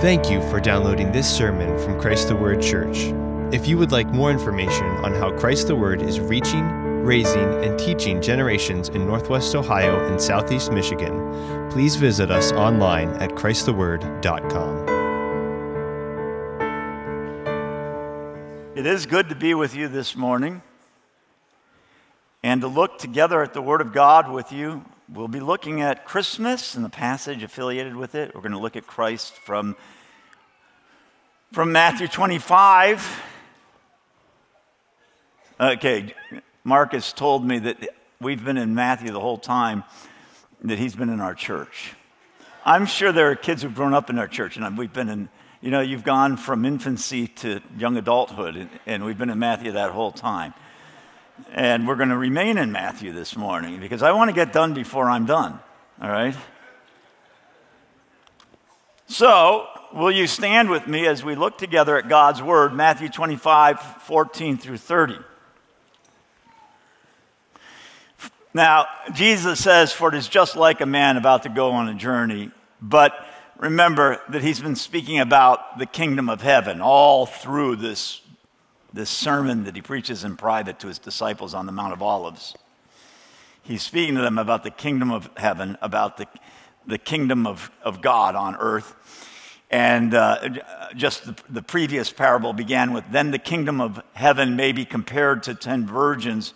Thank you for downloading this sermon from Christ the Word Church. If you would like more information on how Christ the Word is reaching, raising, and teaching generations in Northwest Ohio and Southeast Michigan, please visit us online at ChristTheWord.com. It is good to be with you this morning and to look together at the Word of God with you. We'll be looking at Christmas and the passage affiliated with it. We're going to look at Christ from, from Matthew 25. Okay, Marcus told me that we've been in Matthew the whole time that he's been in our church. I'm sure there are kids who've grown up in our church, and we've been in, you know, you've gone from infancy to young adulthood, and, and we've been in Matthew that whole time. And we're going to remain in Matthew this morning because I want to get done before I'm done, all right? So, will you stand with me as we look together at God's Word, Matthew 25, 14 through 30? Now, Jesus says, For it is just like a man about to go on a journey. But remember that he's been speaking about the kingdom of heaven all through this, this sermon that he preaches in private to his disciples on the Mount of Olives. He's speaking to them about the kingdom of heaven, about the, the kingdom of, of God on earth. And uh, just the, the previous parable began with, Then the kingdom of heaven may be compared to ten virgins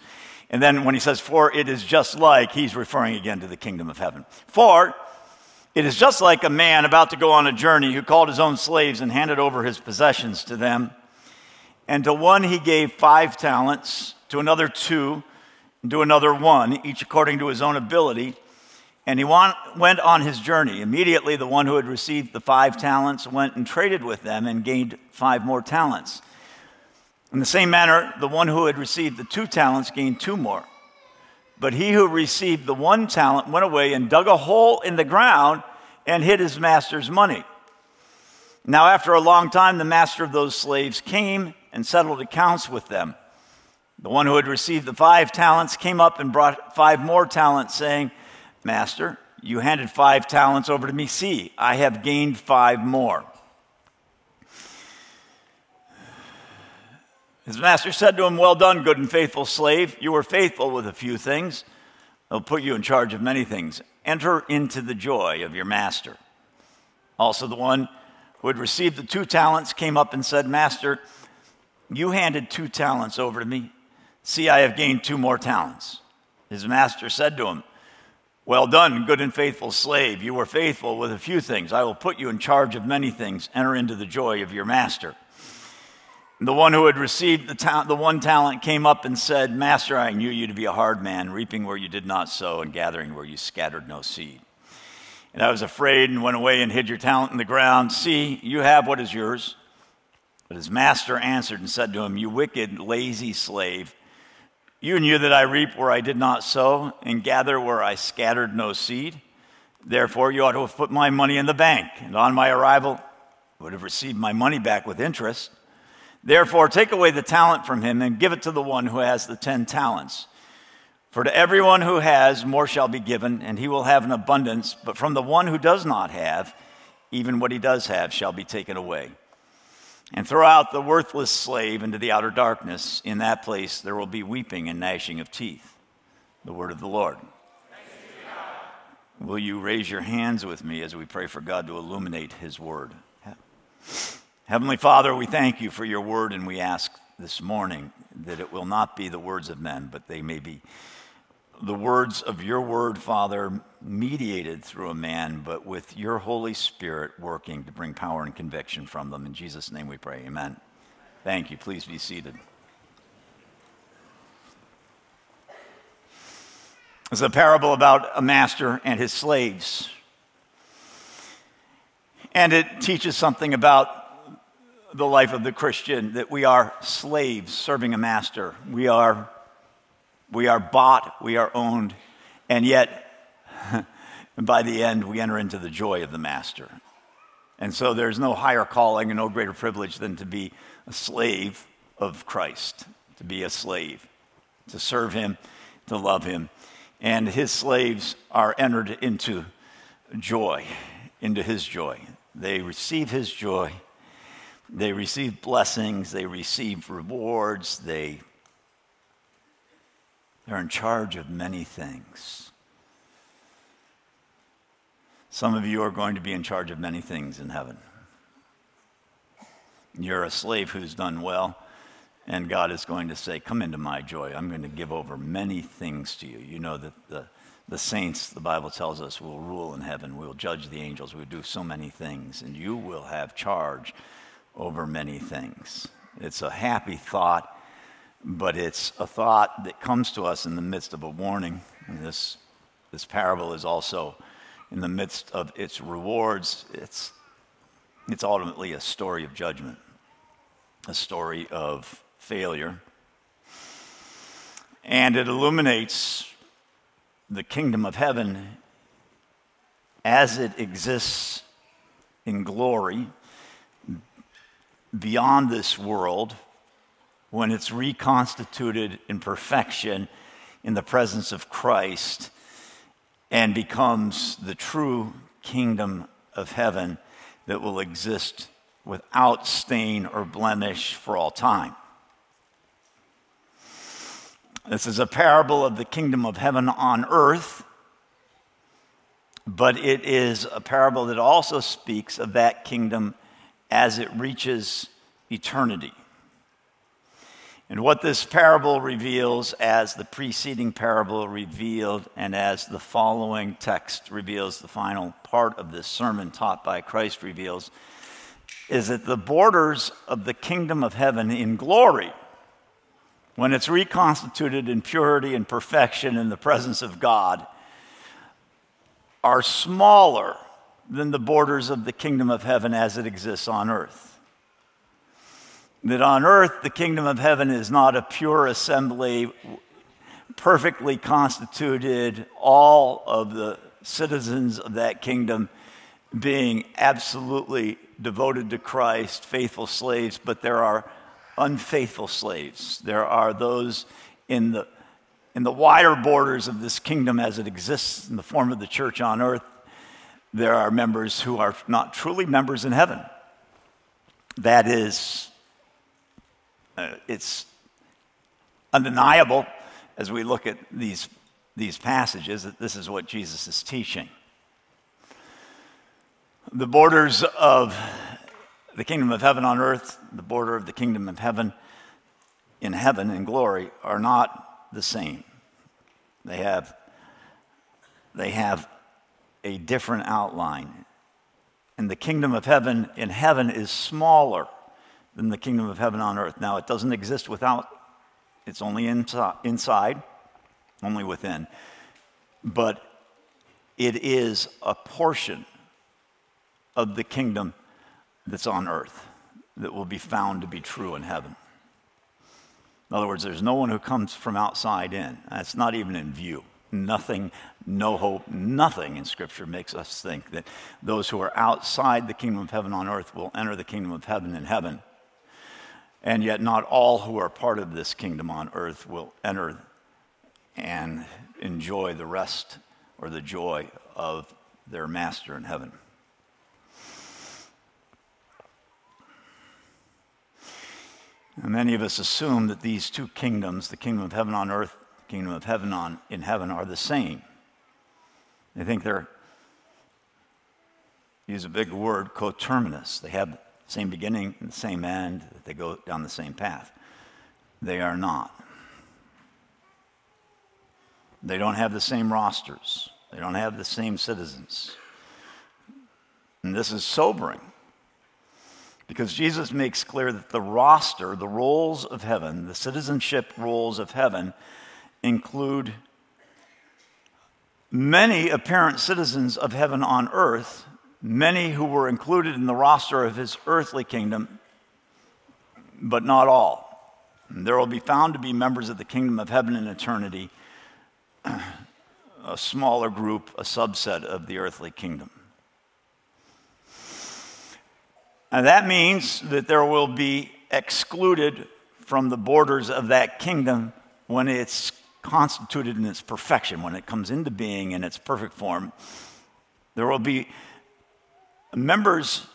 and then when he says, for it is just like, he's referring again to the kingdom of heaven. For it is just like a man about to go on a journey who called his own slaves and handed over his possessions to them. And to one he gave five talents, to another two, and to another one, each according to his own ability. And he went on his journey. Immediately, the one who had received the five talents went and traded with them and gained five more talents. In the same manner, the one who had received the two talents gained two more. But he who received the one talent went away and dug a hole in the ground and hid his master's money. Now, after a long time, the master of those slaves came and settled accounts with them. The one who had received the five talents came up and brought five more talents, saying, Master, you handed five talents over to me. See, I have gained five more. His master said to him, Well done, good and faithful slave. You were faithful with a few things. I'll put you in charge of many things. Enter into the joy of your master. Also, the one who had received the two talents came up and said, Master, you handed two talents over to me. See, I have gained two more talents. His master said to him, Well done, good and faithful slave. You were faithful with a few things. I will put you in charge of many things. Enter into the joy of your master. The one who had received the, ta- the one talent came up and said, Master, I knew you to be a hard man, reaping where you did not sow and gathering where you scattered no seed. And I was afraid and went away and hid your talent in the ground. See, you have what is yours. But his master answered and said to him, You wicked, lazy slave, you knew that I reap where I did not sow and gather where I scattered no seed. Therefore, you ought to have put my money in the bank, and on my arrival, would have received my money back with interest. Therefore, take away the talent from him and give it to the one who has the ten talents. For to everyone who has, more shall be given, and he will have an abundance. But from the one who does not have, even what he does have shall be taken away. And throw out the worthless slave into the outer darkness. In that place there will be weeping and gnashing of teeth. The word of the Lord. Will you raise your hands with me as we pray for God to illuminate his word? Heavenly Father, we thank you for your word, and we ask this morning that it will not be the words of men, but they may be the words of your word, Father, mediated through a man, but with your Holy Spirit working to bring power and conviction from them. In Jesus' name we pray. Amen. Thank you. Please be seated. It's a parable about a master and his slaves. And it teaches something about the life of the Christian that we are slaves serving a master. We are, we are bought, we are owned, and yet by the end we enter into the joy of the master. And so there's no higher calling and no greater privilege than to be a slave of Christ, to be a slave, to serve him, to love him. And his slaves are entered into joy, into his joy. They receive his joy. They receive blessings. They receive rewards. They, they're in charge of many things. Some of you are going to be in charge of many things in heaven. You're a slave who's done well, and God is going to say, Come into my joy. I'm going to give over many things to you. You know that the, the saints, the Bible tells us, will rule in heaven. We'll judge the angels. We'll do so many things, and you will have charge over many things. It's a happy thought, but it's a thought that comes to us in the midst of a warning. And this, this parable is also in the midst of its rewards. It's, it's ultimately a story of judgment a story of failure. And it illuminates the kingdom of heaven as it exists in glory beyond this world when it's reconstituted in perfection in the presence of Christ and becomes the true kingdom of heaven that will exist without stain or blemish for all time. This is a parable of the kingdom of heaven on earth, but it is a parable that also speaks of that kingdom as it reaches eternity. And what this parable reveals, as the preceding parable revealed, and as the following text reveals, the final part of this sermon taught by Christ reveals, is that the borders of the kingdom of heaven in glory, when it's reconstituted in purity and perfection in the presence of God, are smaller than the borders of the kingdom of heaven as it exists on earth. That on earth, the kingdom of heaven is not a pure assembly, perfectly constituted, all of the citizens of that kingdom being absolutely devoted to Christ, faithful slaves, but there are unfaithful slaves. There are those in the, in the wider borders of this kingdom as it exists in the form of the church on earth. There are members who are not truly members in heaven. That is, uh, it's undeniable as we look at these, these passages that this is what Jesus is teaching. The borders of the kingdom of heaven on earth, the border of the kingdom of heaven in heaven in glory are not the same. They have, they have a different outline. And the kingdom of heaven in heaven is smaller than the kingdom of heaven on earth. Now, it doesn't exist without, it's only inside, only within. But it is a portion of the kingdom that's on earth that will be found to be true in heaven. In other words, there's no one who comes from outside in. That's not even in view. Nothing, no hope, nothing in Scripture makes us think that those who are outside the kingdom of heaven on earth will enter the kingdom of heaven in heaven. And yet, not all who are part of this kingdom on earth will enter and enjoy the rest or the joy of their master in heaven. And many of us assume that these two kingdoms, the kingdom of heaven on earth, the kingdom of heaven on, in heaven, are the same. They think they're, use a big word, coterminous. They have same beginning and the same end, that they go down the same path. They are not. They don't have the same rosters, they don't have the same citizens. And this is sobering because Jesus makes clear that the roster, the rolls of heaven, the citizenship rolls of heaven, include many apparent citizens of heaven on earth, many who were included in the roster of his earthly kingdom, but not all. There will be found to be members of the kingdom of heaven in eternity, a smaller group, a subset of the earthly kingdom. And that means that there will be excluded from the borders of that kingdom when it's constituted in its perfection, when it comes into being in its perfect form. There will be members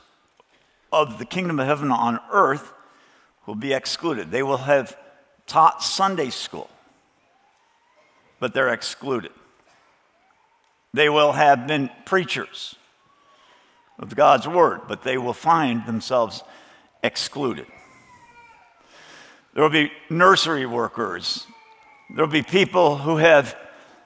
of the kingdom of heaven on earth will be excluded. They will have taught Sunday school, but they're excluded. They will have been preachers of God's word, but they will find themselves excluded. There will be nursery workers. There will be people who have,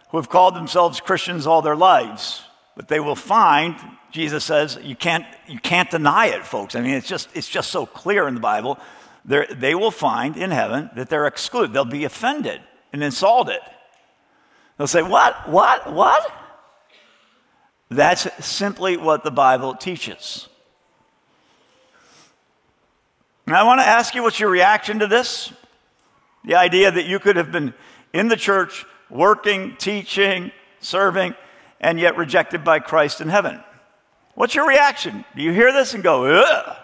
who have called themselves Christians all their lives, but they will find, Jesus says, you can't, you can't deny it, folks. I mean, it's just, it's just so clear in the Bible. They're, they will find in heaven that they're excluded. They'll be offended and insulted. They'll say, What? What? What? That's simply what the Bible teaches. And I want to ask you what's your reaction to this? The idea that you could have been in the church, working, teaching, serving, and yet rejected by Christ in heaven. What's your reaction? Do you hear this and go, ugh?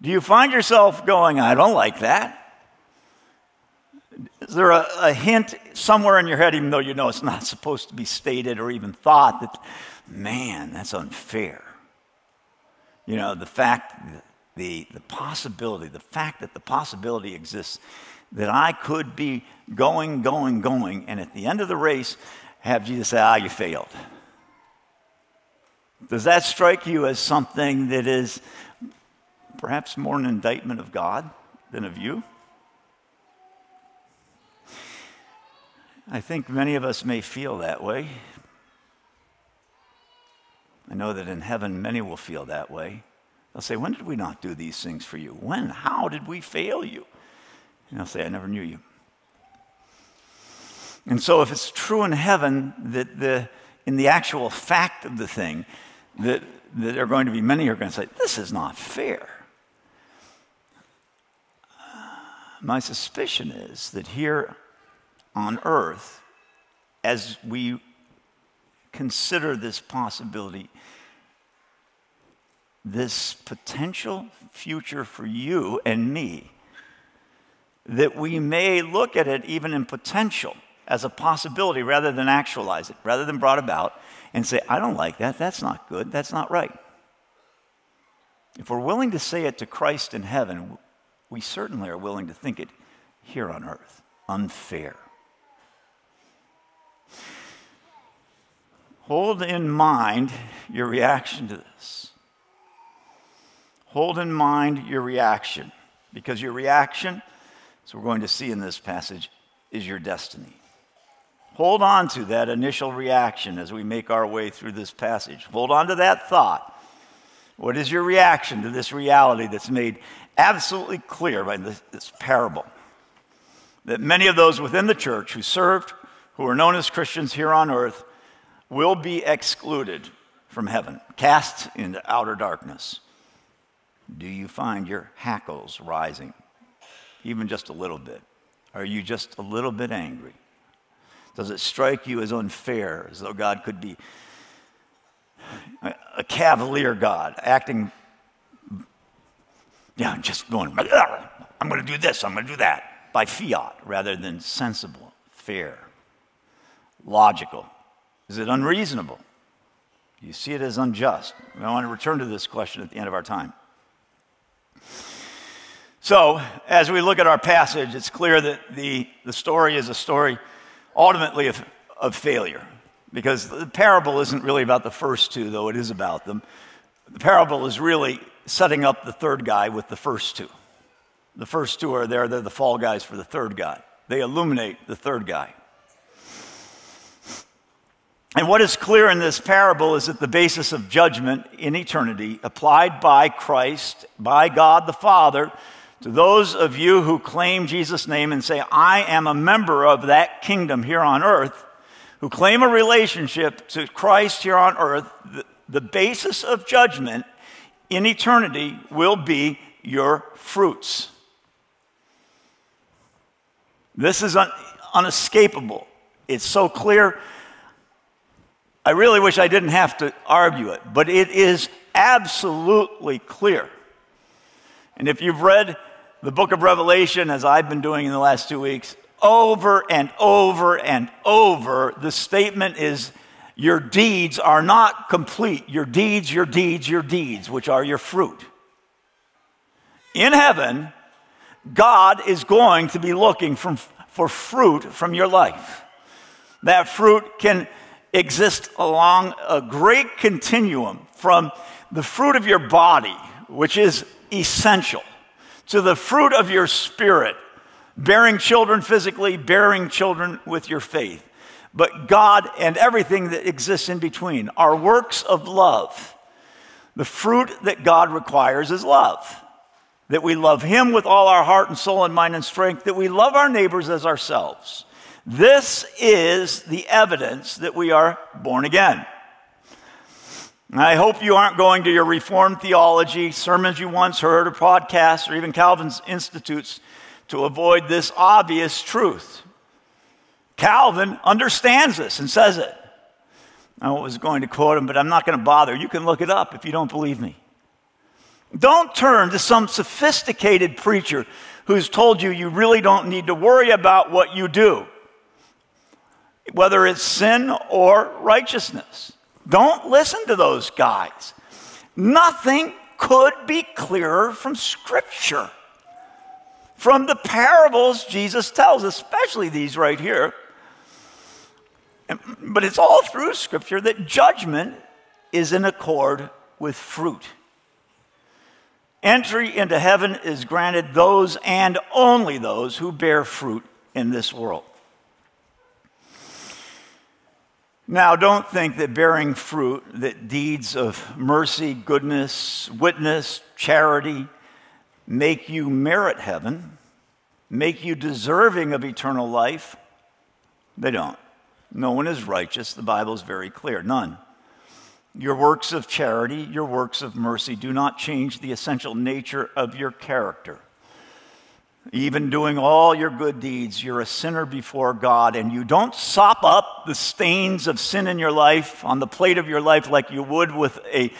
Do you find yourself going, I don't like that? Is there a, a, hint somewhere in your head, even though you know it's not supposed to be stated or even thought, that, man, that's unfair? You know, the fact, the, the possibility, the fact that the possibility exists that I could be going, going, going, and at the end of the race, have Jesus say, ah, you failed. Does that strike you as something that is perhaps more an indictment of God than of you? I think many of us may feel that way. I know that in heaven, many will feel that way. They'll say, When did we not do these things for you? When? How did we fail you? And I'll say, I never knew you. And so, if it's true in heaven that the, in the actual fact of the thing, that, that there are going to be many who are going to say, This is not fair. My suspicion is that here on earth as we consider this possibility, this potential future for you and me, that we may look at it even in potential as a possibility rather than actualize it, rather than brought about and say, I don't like that, that's not good, that's not right. If we're willing to say it to Christ in heaven, we certainly are willing to think it here on earth. Unfair. Hold in mind your reaction to this. Hold in mind your reaction, because your reaction, as we're going to see in this passage, is your destiny. Hold on to that initial reaction as we make our way through this passage. Hold on to that thought. What is your reaction to this reality that's made absolutely clear by this, this parable? That many of those within the church who served, who are known as Christians here on earth, will be excluded from heaven, cast into outer darkness. Do you find your hackles rising, even just a little bit? Are you just a little bit angry? Does it strike you as unfair, as though God could be a cavalier God, acting, yeah, just going, I'm going to do this, I'm going to do that, by fiat, rather than sensible, fair, logical? Is it unreasonable? You see it as unjust? I want to return to this question at the end of our time. So, as we look at our passage, it's clear that the, the story is a story ultimately of, failure. Because the parable isn't really about the first two, though it is about them. The parable is really setting up the third guy with the first two. The first two are there, they're the fall guys for the third guy. They illuminate the third guy. And what is clear in this parable is that the basis of judgment in eternity, applied by Christ, by God the Father, to those of you who claim Jesus' name and say, I am a member of that kingdom here on earth, who claim a relationship to Christ here on earth, the, the basis of judgment in eternity will be your fruits. This is un- unescapable. It's so clear I really wish I didn't have to argue it, but it is absolutely clear. And if you've read the book of Revelation, as I've been doing in the last two weeks, over and over and over, the statement is Your deeds are not complete. Your deeds, your deeds, your deeds, which are your fruit. In heaven, God is going to be looking from, for fruit from your life. That fruit can exist along a great continuum from the fruit of your body, which is essential, to the fruit of your spirit, bearing children physically, bearing children with your faith. But God and everything that exists in between are works of love. The fruit that God requires is love. That we love Him with all our heart and soul and mind and strength, that we love our neighbors as ourselves. This is the evidence that we are born again. I hope you aren't going to your Reformed theology, sermons you once heard, or podcasts, or even Calvin's institutes to avoid this obvious truth. Calvin understands this and says it. I was going to quote him, but I'm not going to bother. You can look it up if you don't believe me. Don't turn to some sophisticated preacher who's told you you really don't need to worry about what you do whether it's sin or righteousness. Don't listen to those guys. Nothing could be clearer from Scripture. From the parables Jesus tells, especially these right here. But it's all through Scripture that judgment is in accord with fruit. Entry into heaven is granted those and only those who bear fruit in this world. Now, don't think that bearing fruit, that deeds of mercy, goodness, witness, charity make you merit heaven, make you deserving of eternal life. They don't. No one is righteous. The Bible is very clear. None. Your works of charity, your works of mercy do not change the essential nature of your character. Even doing all your good deeds, you're a sinner before God, and you don't sop up the stains of sin in your life on the plate of your life like you would with a,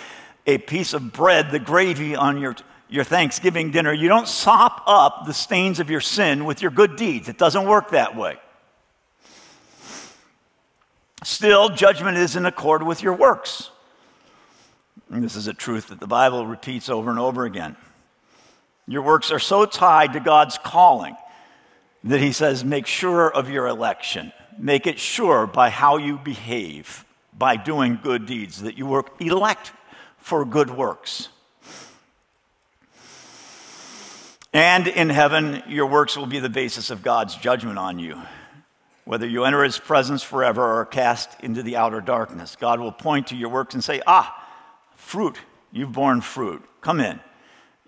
a piece of bread, the gravy on your, your Thanksgiving dinner. You don't sop up the stains of your sin with your good deeds. It doesn't work that way. Still, judgment is in accord with your works. And this is a truth that the Bible repeats over and over again. Your works are so tied to God's calling that he says, make sure of your election. Make it sure by how you behave, by doing good deeds, that you work elect for good works. And in heaven, your works will be the basis of God's judgment on you. Whether you enter his presence forever or are cast into the outer darkness, God will point to your works and say, Ah, fruit, you've borne fruit. Come in.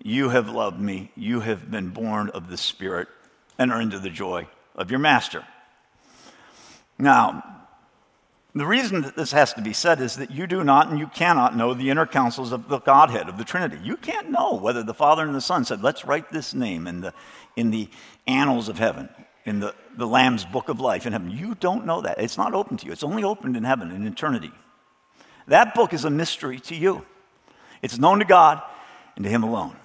You have loved me. You have been born of the Spirit. Enter into the joy of your master. Now, the reason that this has to be said is that you do not and you cannot know the inner counsels of the Godhead, of the Trinity. You can't know whether the Father and the Son said, let's write this name in the, in the annals of heaven, in the, the Lamb's book of life in heaven. You don't know that. It's not open to you, it's only opened in heaven, in eternity. That book is a mystery to you. It's known to God and to Him alone.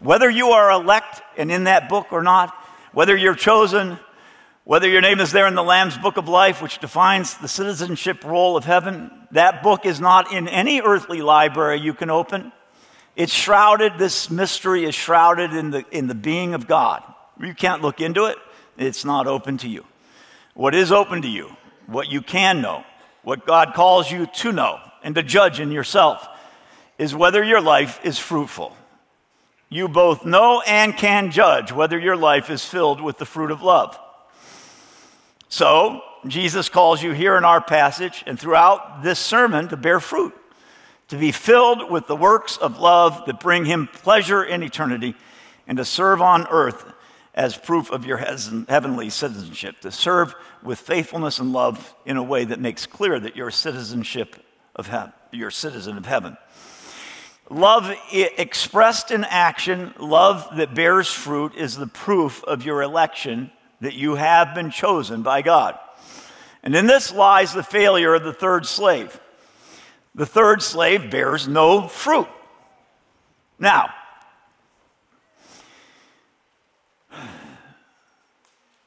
Whether you are elect and in that book or not, whether you're chosen, whether your name is there in the Lamb's book of life, which defines the citizenship roll of heaven, that book is not in any earthly library you can open. It's shrouded, this mystery is shrouded in the, in the being of God. You can't look into it, it's not open to you. What is open to you, what you can know, what God calls you to know and to judge in yourself, is whether your life is fruitful you both know and can judge whether your life is filled with the fruit of love. So, Jesus calls you here in our passage and throughout this sermon to bear fruit, to be filled with the works of love that bring him pleasure in eternity, and to serve on earth as proof of your heavenly citizenship, to serve with faithfulness and love in a way that makes clear that you're a citizenship of heaven, you're a citizen of heaven. Love expressed in action, love that bears fruit, is the proof of your election that you have been chosen by God. And in this lies the failure of the third slave. The third slave bears no fruit. Now,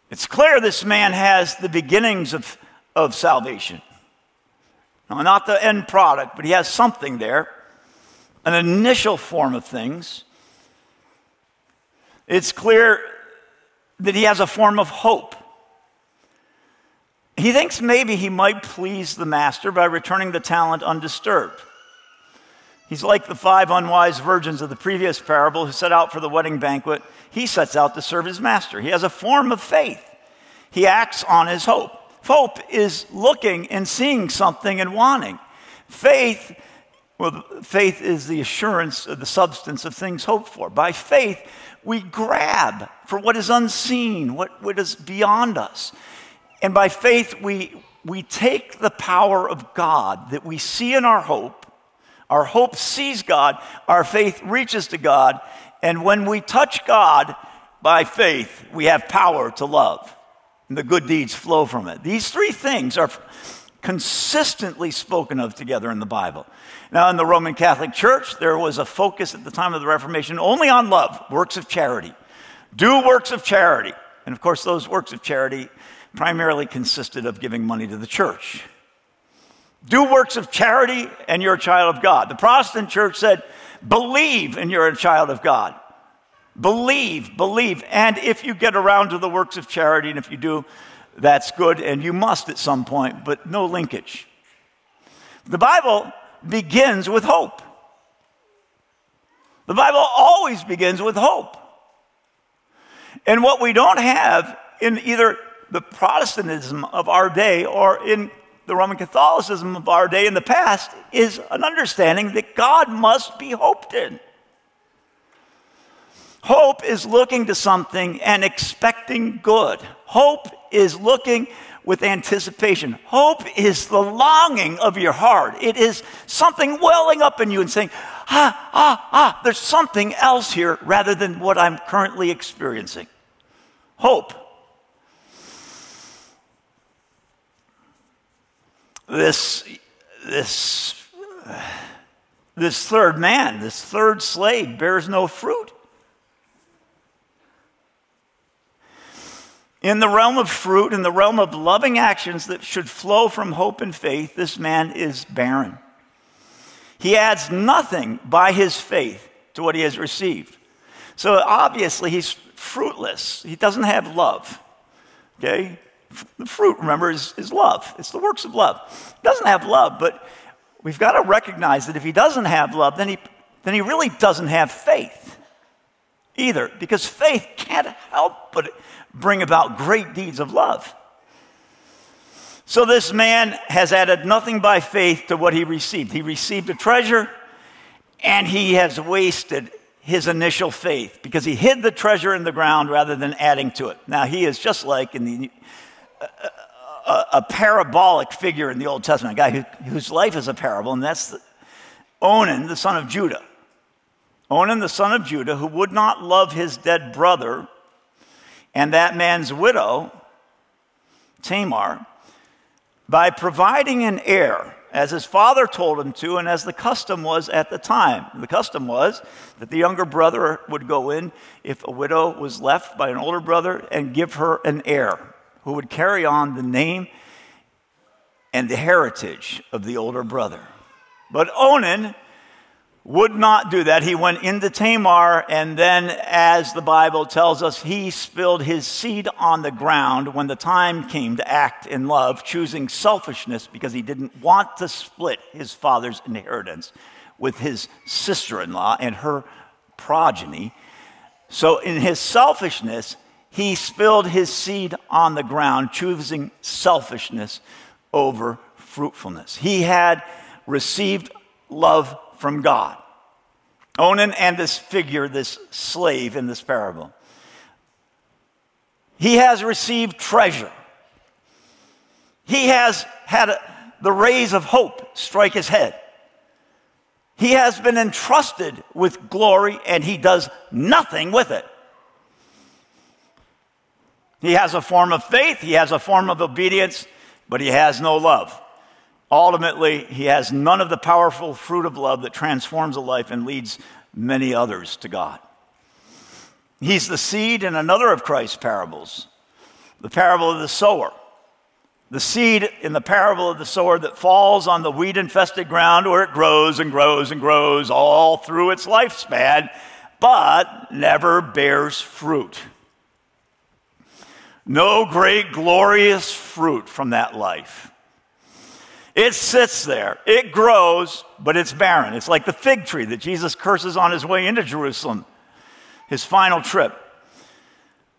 it's clear this man has the beginnings of, of salvation. Now, not the end product, but he has something there, an initial form of things. It's clear that he has a form of hope. He thinks maybe he might please the master by returning the talent undisturbed. He's like the five unwise virgins of the previous parable who set out for the wedding banquet. He sets out to serve his master. He has a form of faith. He acts on his hope. Hope is looking and seeing something and wanting. Faith, well, faith is the assurance of the substance of things hoped for. By faith, we grab for what is unseen, what, what is beyond us. And by faith, we, we take the power of God that we see in our hope. Our hope sees God, our faith reaches to God, and when we touch God by faith, we have power to love. And the good deeds flow from it. These three things are consistently spoken of together in the Bible. Now, in the Roman Catholic Church, there was a focus at the time of the Reformation only on love, works of charity. Do works of charity. And of course, those works of charity primarily consisted of giving money to the church. Do works of charity, and you're a child of God. The Protestant church said, believe, and you're a child of God. Believe, believe. And if you get around to the works of charity, and if you do, that's good, and you must at some point, but no linkage. The Bible begins with hope. The Bible always begins with hope. And what we don't have in either the Protestantism of our day or in the Roman Catholicism of our day in the past is an understanding that God must be hoped in. Hope is looking to something and expecting good. Hope is looking with anticipation. Hope is the longing of your heart. It is something welling up in you and saying, ah, ah, ah, there's something else here rather than what I'm currently experiencing. Hope. This, this, this third man, this third slave bears no fruit. In the realm of fruit, in the realm of loving actions that should flow from hope and faith, this man is barren. He adds nothing by his faith to what he has received. So obviously, he's fruitless. He doesn't have love. Okay? The fruit, remember, is, is love. It's the works of love. He doesn't have love, but we've got to recognize that if he doesn't have love, then he, then he really doesn't have faith either, because faith can't help but bring about great deeds of love. So this man has added nothing by faith to what he received. He received a treasure and he has wasted his initial faith because he hid the treasure in the ground rather than adding to it. Now he is just like in the a, a parabolic figure in the Old Testament, a guy who, whose life is a parable, and that's the, Onan, the son of Judah. Onan, the son of Judah, who would not love his dead brother and that man's widow, Tamar, by providing an heir, as his father told him to, and as the custom was at the time. The custom was that the younger brother would go in if a widow was left by an older brother and give her an heir who would carry on the name and the heritage of the older brother. But Onan would not do that. He went into Tamar, and then, as the Bible tells us, he spilled his seed on the ground when the time came to act in love, choosing selfishness because he didn't want to split his father's inheritance with his sister in law and her progeny. So, in his selfishness, he spilled his seed on the ground, choosing selfishness over fruitfulness. He had received love from God. Onan and this figure, this slave in this parable. He has received treasure. He has had a, the rays of hope strike his head. He has been entrusted with glory and he does nothing with it. He has a form of faith, he has a form of obedience, but he has no love. Ultimately, he has none of the powerful fruit of love that transforms a life and leads many others to God. He's the seed in another of Christ's parables, the parable of the sower. The seed in the parable of the sower that falls on the weed infested ground where it grows and grows and grows all through its lifespan, but never bears fruit. No great, glorious fruit from that life. It sits there, it grows, but it's barren. It's like the fig tree that Jesus curses on his way into Jerusalem, his final trip.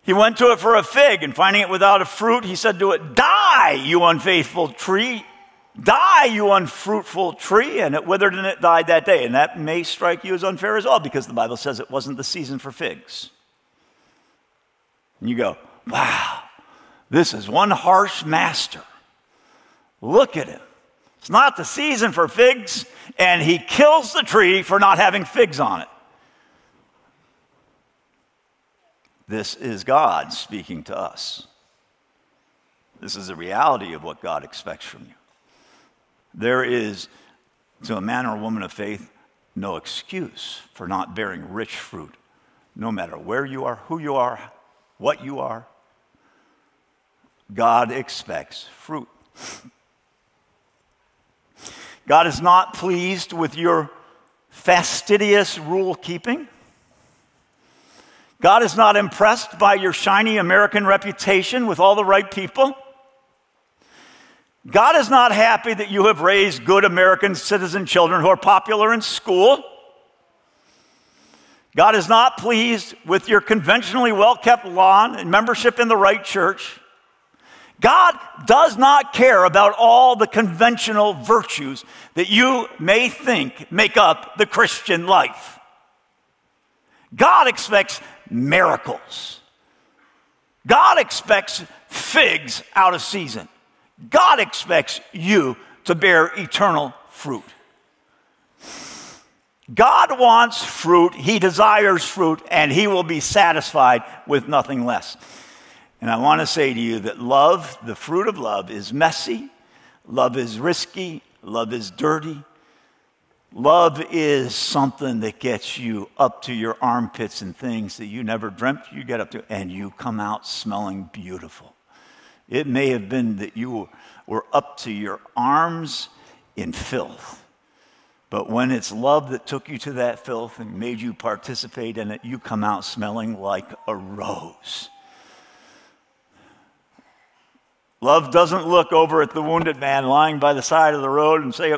He went to it for a fig, and finding it without a fruit, he said to it, Die, you unfaithful tree. Die, you unfruitful tree. And it withered and it died that day. And that may strike you as unfair as well, because the Bible says it wasn't the season for figs. And you go, Wow, this is one harsh master. Look at him. It's not the season for figs, and he kills the tree for not having figs on it. This is God speaking to us. This is the reality of what God expects from you. There is, to a man or a woman of faith, no excuse for not bearing rich fruit, no matter where you are, who you are, what you are. God expects fruit. God is not pleased with your fastidious rule keeping. God is not impressed by your shiny American reputation with all the right people. God is not happy that you have raised good American citizen children who are popular in school. God is not pleased with your conventionally well kept lawn and membership in the right church. God does not care about all the conventional virtues that you may think make up the Christian life. God expects miracles. God expects figs out of season. God expects you to bear eternal fruit. God wants fruit, He desires fruit, and He will be satisfied with nothing less. And I want to say to you that love, the fruit of love, is messy, love is risky, love is dirty, Love is something that gets you up to your armpits and things that you never dreamt you get up to, and you come out smelling beautiful. It may have been that you were up to your arms in filth. But when it's love that took you to that filth and made you participate in it, you come out smelling like a rose. Love doesn't look over at the wounded man lying by the side of the road and say,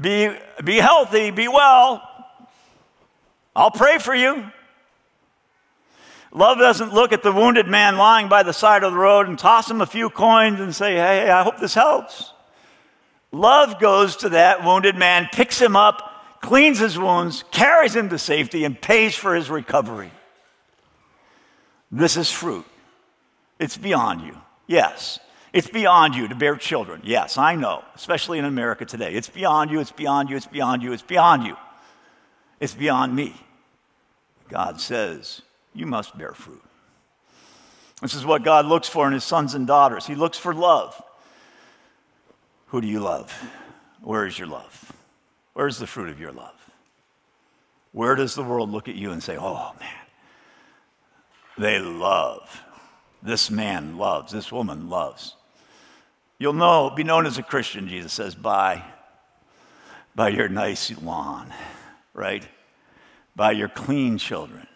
be, be healthy, be well. I'll pray for you. Love doesn't look at the wounded man lying by the side of the road and toss him a few coins and say, Hey, I hope this helps. Love goes to that wounded man, picks him up, cleans his wounds, carries him to safety, and pays for his recovery. This is fruit. It's beyond you. Yes. It's beyond you to bear children. Yes, I know, especially in America today. It's beyond you, it's beyond you, it's beyond you, it's beyond you. It's beyond me. God says, You must bear fruit. This is what God looks for in his sons and daughters. He looks for love. Who do you love? Where is your love? Where's the fruit of your love? Where does the world look at you and say, Oh man, they love. This man loves. This woman loves. You'll know, be known as a Christian, Jesus says, by, by your nice lawn, right? By your clean children,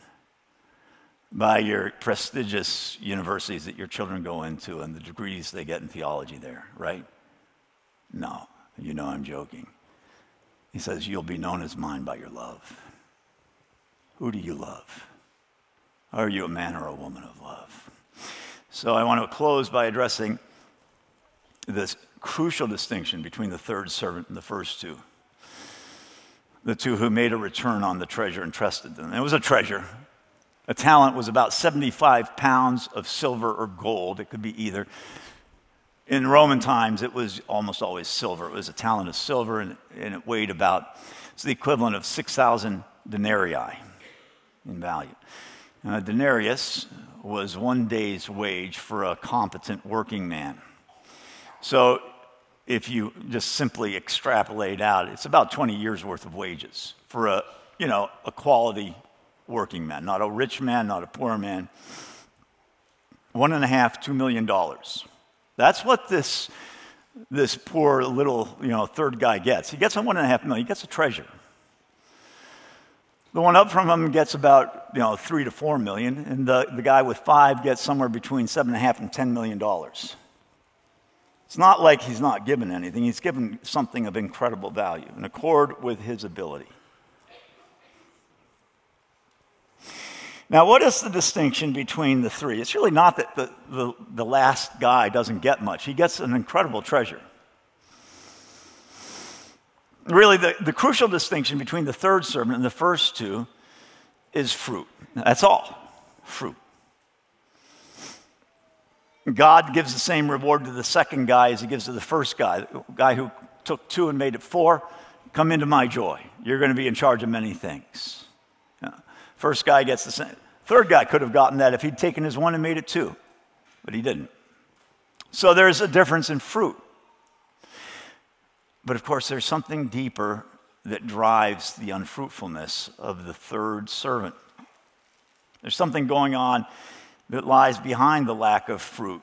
by your prestigious universities that your children go into and the degrees they get in theology there, right? No, you know I'm joking. He says, You'll be known as mine by your love. Who do you love? Are you a man or a woman of love? So I want to close by addressing this crucial distinction between the third servant and the first two. The two who made a return on the treasure entrusted them. It was a treasure. A talent was about 75 pounds of silver or gold. It could be either. In Roman times, it was almost always silver. It was a talent of silver, and, and it weighed about, it's the equivalent of 6,000 denarii in value. a denarius was one day's wage for a competent working man. So if you just simply extrapolate out, it's about 20 years worth of wages for a, you know, a quality working man, not a rich man, not a poor man. One and a half, two million dollars That's what this, this poor little you know, third guy gets. He gets a one and a half million, he gets a treasure. The one up from him gets about you know, three to four million, and the, the guy with five gets somewhere between seven and a half and ten million dollars. It's not like he's not given anything, he's given something of incredible value in accord with his ability. Now, what is the distinction between the three? It's really not that the, the, the, last guy doesn't get much, he gets an incredible treasure. Really, the, the crucial distinction between the third servant and the first two is fruit. That's all fruit. God gives the same reward to the second guy as he gives to the first guy. The guy who took two and made it four, come into my joy. You're going to be in charge of many things. First guy gets the same. Third guy could have gotten that if he'd taken his one and made it two, but he didn't. So there's a difference in fruit. But of course, there's something deeper that drives the unfruitfulness of the third servant. There's something going on that lies behind the lack of fruit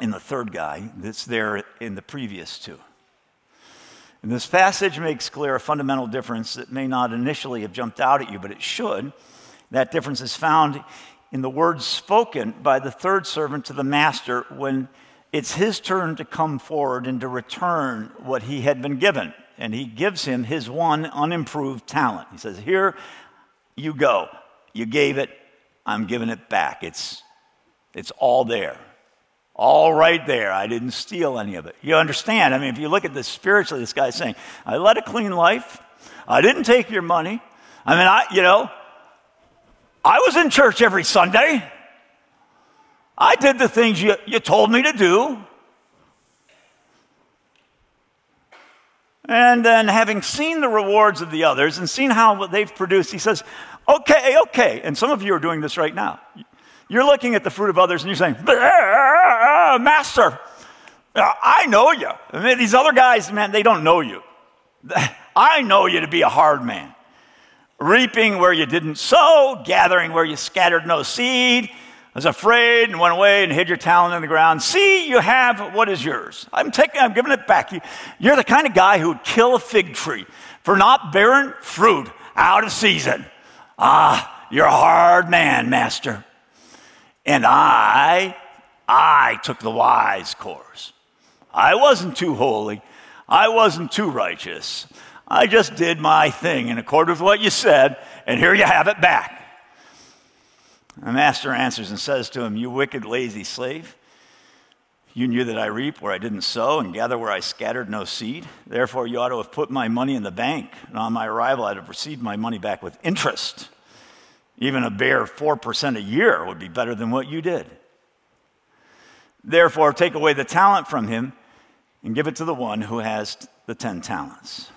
in the third guy that's there in the previous two. And this passage makes clear a fundamental difference that may not initially have jumped out at you, but it should. That difference is found in the words spoken by the third servant to the master when it's his turn to come forward and to return what he had been given. And he gives him his one unimproved talent. He says, Here you go. You gave it, I'm giving it back. It's, it's all there. All right there. I didn't steal any of it. You understand? I mean, if you look at this spiritually, this guy's saying, I led a clean life. I didn't take your money. I mean, I, you know, I was in church every Sunday. I did the things you, you told me to do. And then, having seen the rewards of the others and seen how they've produced, he says, Okay, okay. And some of you are doing this right now. You're looking at the fruit of others and you're saying, Master, uh, I know you. I mean, these other guys, man, they don't know you. I know you to be a hard man. Reaping where you didn't sow, gathering where you scattered no seed, was afraid and went away and hid your talent in the ground. See, you have what is yours. I'm taking, I'm giving it back. You, you're the kind of guy who would kill a fig tree for not bearing fruit out of season. Ah, you're a hard man, master. And I, I took the wise course. I wasn't too holy. I wasn't too righteous. I just did my thing in accord with what you said, and here you have it back. The master answers and says to him, You wicked, lazy slave, you knew that I reap where I didn't sow and gather where I scattered no seed. Therefore, you ought to have put my money in the bank, and on my arrival, I'd have received my money back with interest. Even a bare 4% a year would be better than what you did. Therefore, take away the talent from him and give it to the one who has the 10 talents.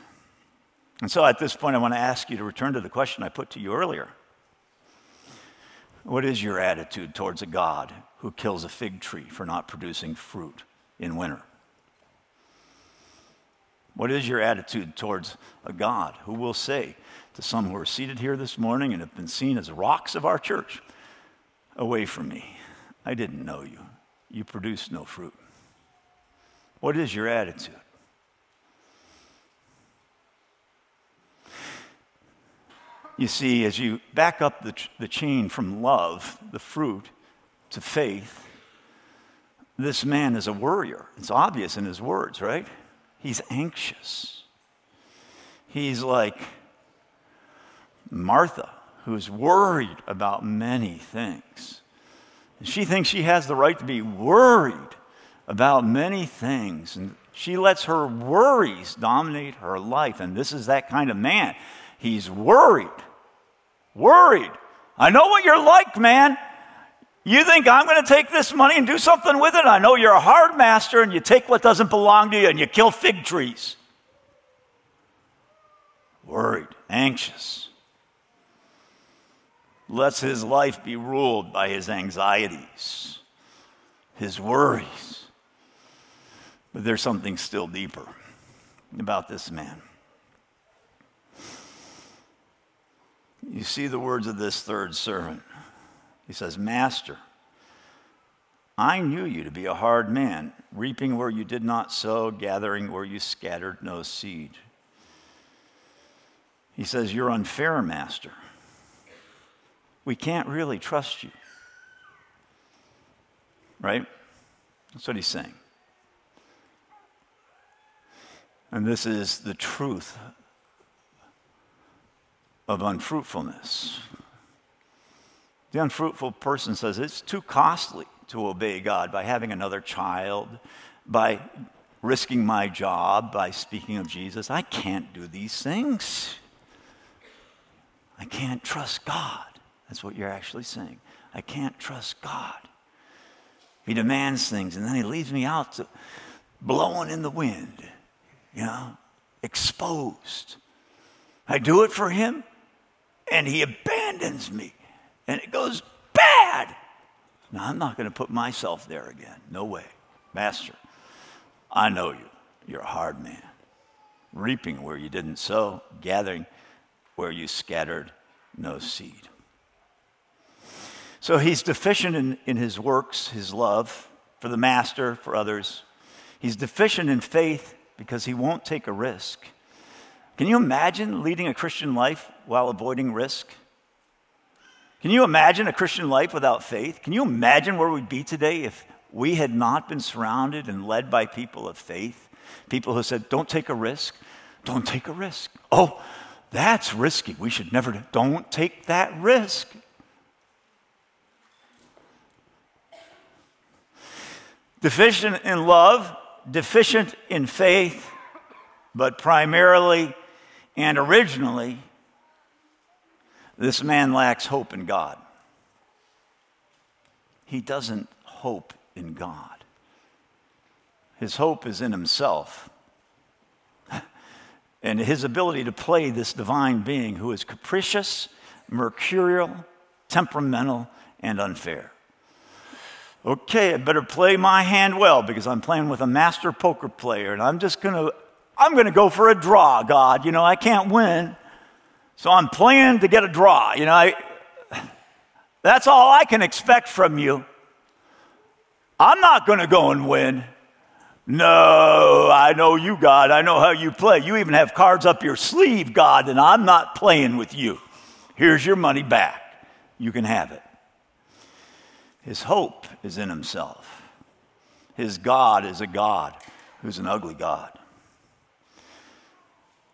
And so at this point, I want to ask you to return to the question I put to you earlier. What is your attitude towards a God who kills a fig tree for not producing fruit in winter? What is your attitude towards a God who will say, to some who are seated here this morning and have been seen as rocks of our church. Away from me. I didn't know you. You produce no fruit. What is your attitude? You see, as you back up the, the chain from love, the fruit, to faith, this man is a worrier. It's obvious in his words, right? He's anxious. He's like, Martha, who's worried about many things. And she thinks she has the right to be worried about many things. And she lets her worries dominate her life. And this is that kind of man. He's worried. Worried. I know what you're like, man. You think I'm going to take this money and do something with it? I know you're a hard master and you take what doesn't belong to you and you kill fig trees. Worried, anxious lets his life be ruled by his anxieties, his worries. But there's something still deeper about this man. You see the words of this third servant. He says, Master, I knew you to be a hard man, reaping where you did not sow, gathering where you scattered no seed. He says, You're unfair, master. We can't really trust you. Right? That's what he's saying. And this is the truth of unfruitfulness. The unfruitful person says it's too costly to obey God by having another child, by risking my job, by speaking of Jesus. I can't do these things. I can't trust God. That's what you're actually saying. I can't trust God. He demands things and then he leaves me out to blowing in the wind, you know, exposed. I do it for him and he abandons me and it goes bad. Now, I'm not going to put myself there again. No way. Master, I know you. You're a hard man, reaping where you didn't sow, gathering where you scattered no seed. So he's deficient in, in his works, his love for the master, for others. He's deficient in faith because he won't take a risk. Can you imagine leading a Christian life while avoiding risk? Can you imagine a Christian life without faith? Can you imagine where we'd be today if we had not been surrounded and led by people of faith? People who said, Don't take a risk. Don't take a risk. Oh, that's risky. We should never, don't take that risk. Deficient in love, deficient in faith, but primarily and originally this man lacks hope in God. He doesn't hope in God. His hope is in himself and his ability to play this divine being who is capricious, mercurial, temperamental, and unfair. Okay, I better play my hand well because I'm playing with a master poker player and I'm just going to I'm going to go for a draw, God. You know, I can't win. So I'm playing to get a draw. You know, I, that's all I can expect from you. I'm not going to go and win. No, I know you, God. I know how you play. You even have cards up your sleeve, God, and I'm not playing with you. Here's your money back. You can have it. His hope is in himself. His God is a God who's an ugly God.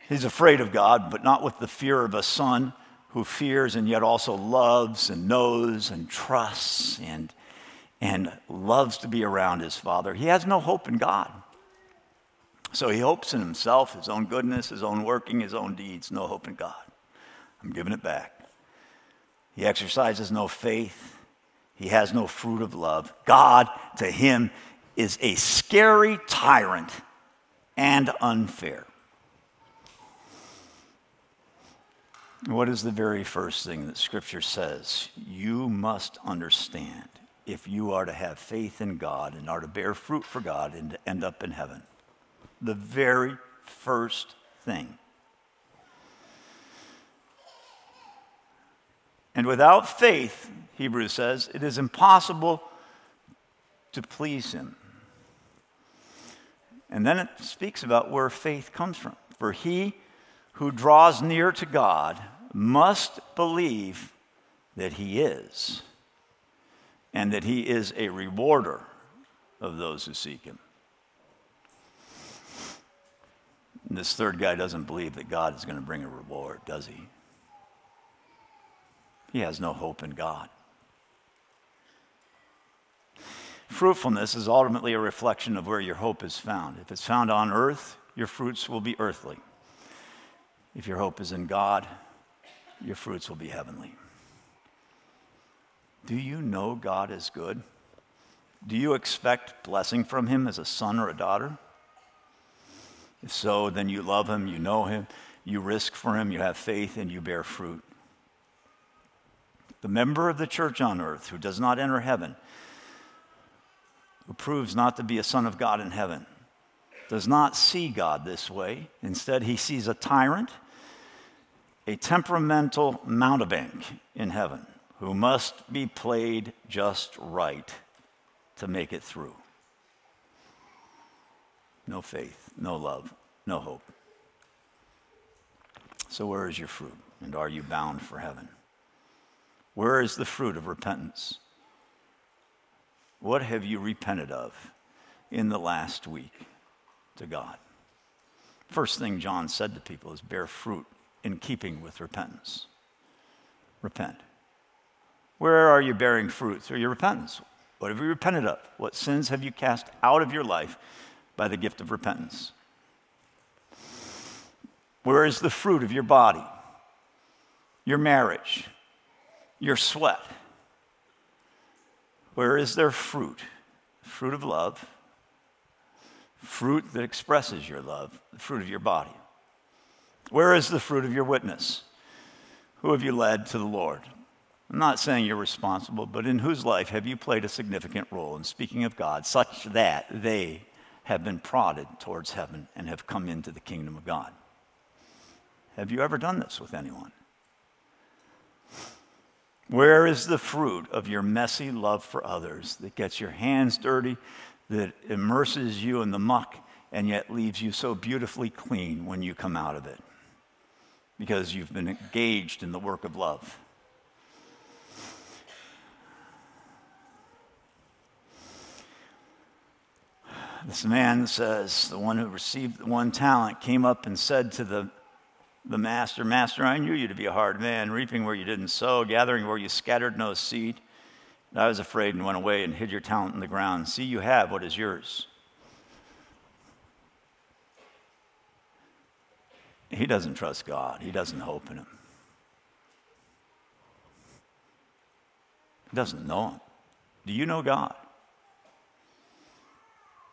He's afraid of God, but not with the fear of a son who fears and yet also loves and knows and trusts and, and loves to be around his father. He has no hope in God. So he hopes in himself, his own goodness, his own working, his own deeds, no hope in God. I'm giving it back. He exercises no faith. He has no fruit of love. God, to him, is a scary tyrant and unfair. What is the very first thing that Scripture says? You must understand if you are to have faith in God and are to bear fruit for God and to end up in heaven. The very first thing. And without faith, Hebrews says, it is impossible to please Him. And then it speaks about where faith comes from. For he who draws near to God must believe that he is, and that he is a rewarder of those who seek him. And this third guy doesn't believe that God is going to bring a reward, does he? He has no hope in God. Fruitfulness is ultimately a reflection of where your hope is found. If it's found on earth, your fruits will be earthly. If your hope is in God, your fruits will be heavenly. Do you know God is good? Do you expect blessing from Him as a son or a daughter? If so, then you love Him, you know Him, you risk for Him, you have faith, and you bear fruit. The member of the church on earth who does not enter heaven, who proves not to be a son of God in heaven, does not see God this way. Instead, he sees a tyrant, a temperamental mountebank in heaven who must be played just right to make it through. No faith, no love, no hope. So, where is your fruit? And are you bound for heaven? Where is the fruit of repentance? What have you repented of in the last week to God? First thing John said to people is bear fruit in keeping with repentance. Repent. Where are you bearing fruit through your repentance? What have you repented of? What sins have you cast out of your life by the gift of repentance? Where is the fruit of your body? Your marriage, your sweat. Where is their fruit? Fruit of love, fruit that expresses your love, the fruit of your body. Where is the fruit of your witness? Who have you led to the Lord? I'm not saying you're responsible, but in whose life have you played a significant role in speaking of God such that they have been prodded towards heaven and have come into the kingdom of God? Have you ever done this with anyone? Where is the fruit of your messy love for others that gets your hands dirty, that immerses you in the muck, and yet leaves you so beautifully clean when you come out of it? Because you've been engaged in the work of love. This man says, the one who received the one talent came up and said to the the master, Master, I knew you to be a hard man, reaping where you didn't sow, gathering where you scattered no seed. And I was afraid and went away and hid your talent in the ground. See, you have what is yours. He doesn't trust God, he doesn't hope in him. He doesn't know him. Do you know God?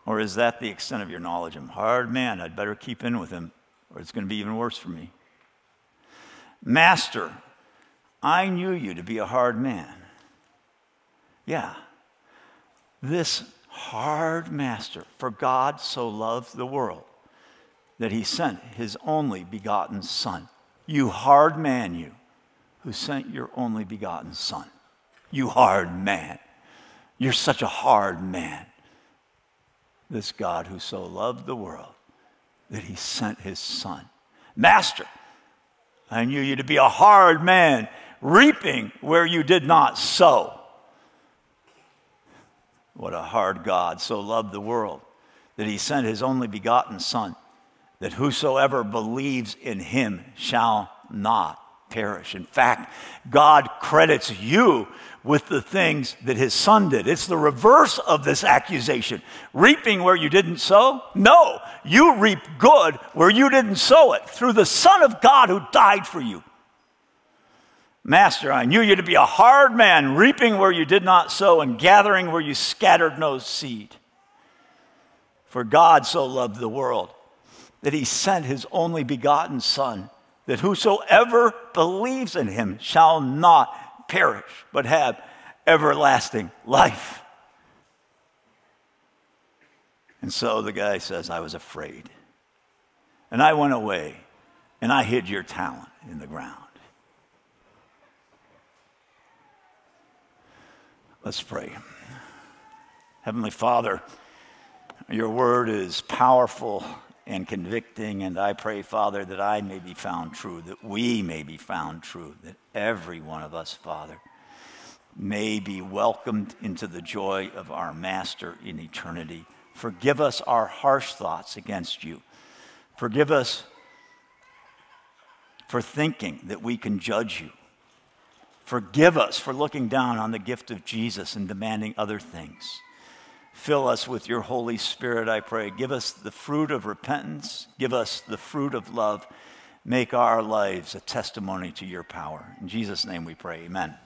Or is that the extent of your knowledge him? Hard man, I'd better keep in with him, or it's going to be even worse for me. Master, I knew you to be a hard man. Yeah. This hard master, for God so loved the world that he sent his only begotten Son. You hard man, you, who sent your only begotten Son. You hard man. You're such a hard man. This God who so loved the world that he sent his Son. Master, I knew you to be a hard man, reaping where you did not sow. What a hard God so loved the world that he sent his only begotten Son, that whosoever believes in him shall not perish. In fact, God credits you with the things that his son did. It's the reverse of this accusation. Reaping where you didn't sow? No, you reap good where you didn't sow it through the Son of God who died for you. Master, I knew you to be a hard man, reaping where you did not sow and gathering where you scattered no seed. For God so loved the world that he sent his only begotten Son, that whosoever believes in him shall not perish, but have everlasting life. And so the guy says, I was afraid. And I went away and I hid your talent in the ground. Let's pray. Heavenly Father, your word is powerful and convicting. And I pray, Father, that I may be found true, that we may be found true, that every one of us, Father, may be welcomed into the joy of our Master in eternity. Forgive us our harsh thoughts against you. Forgive us for thinking that we can judge you. Forgive us for looking down on the gift of Jesus and demanding other things. Fill us with your Holy Spirit, I pray. Give us the fruit of repentance. Give us the fruit of love. Make our lives a testimony to your power. In Jesus' name we pray. Amen.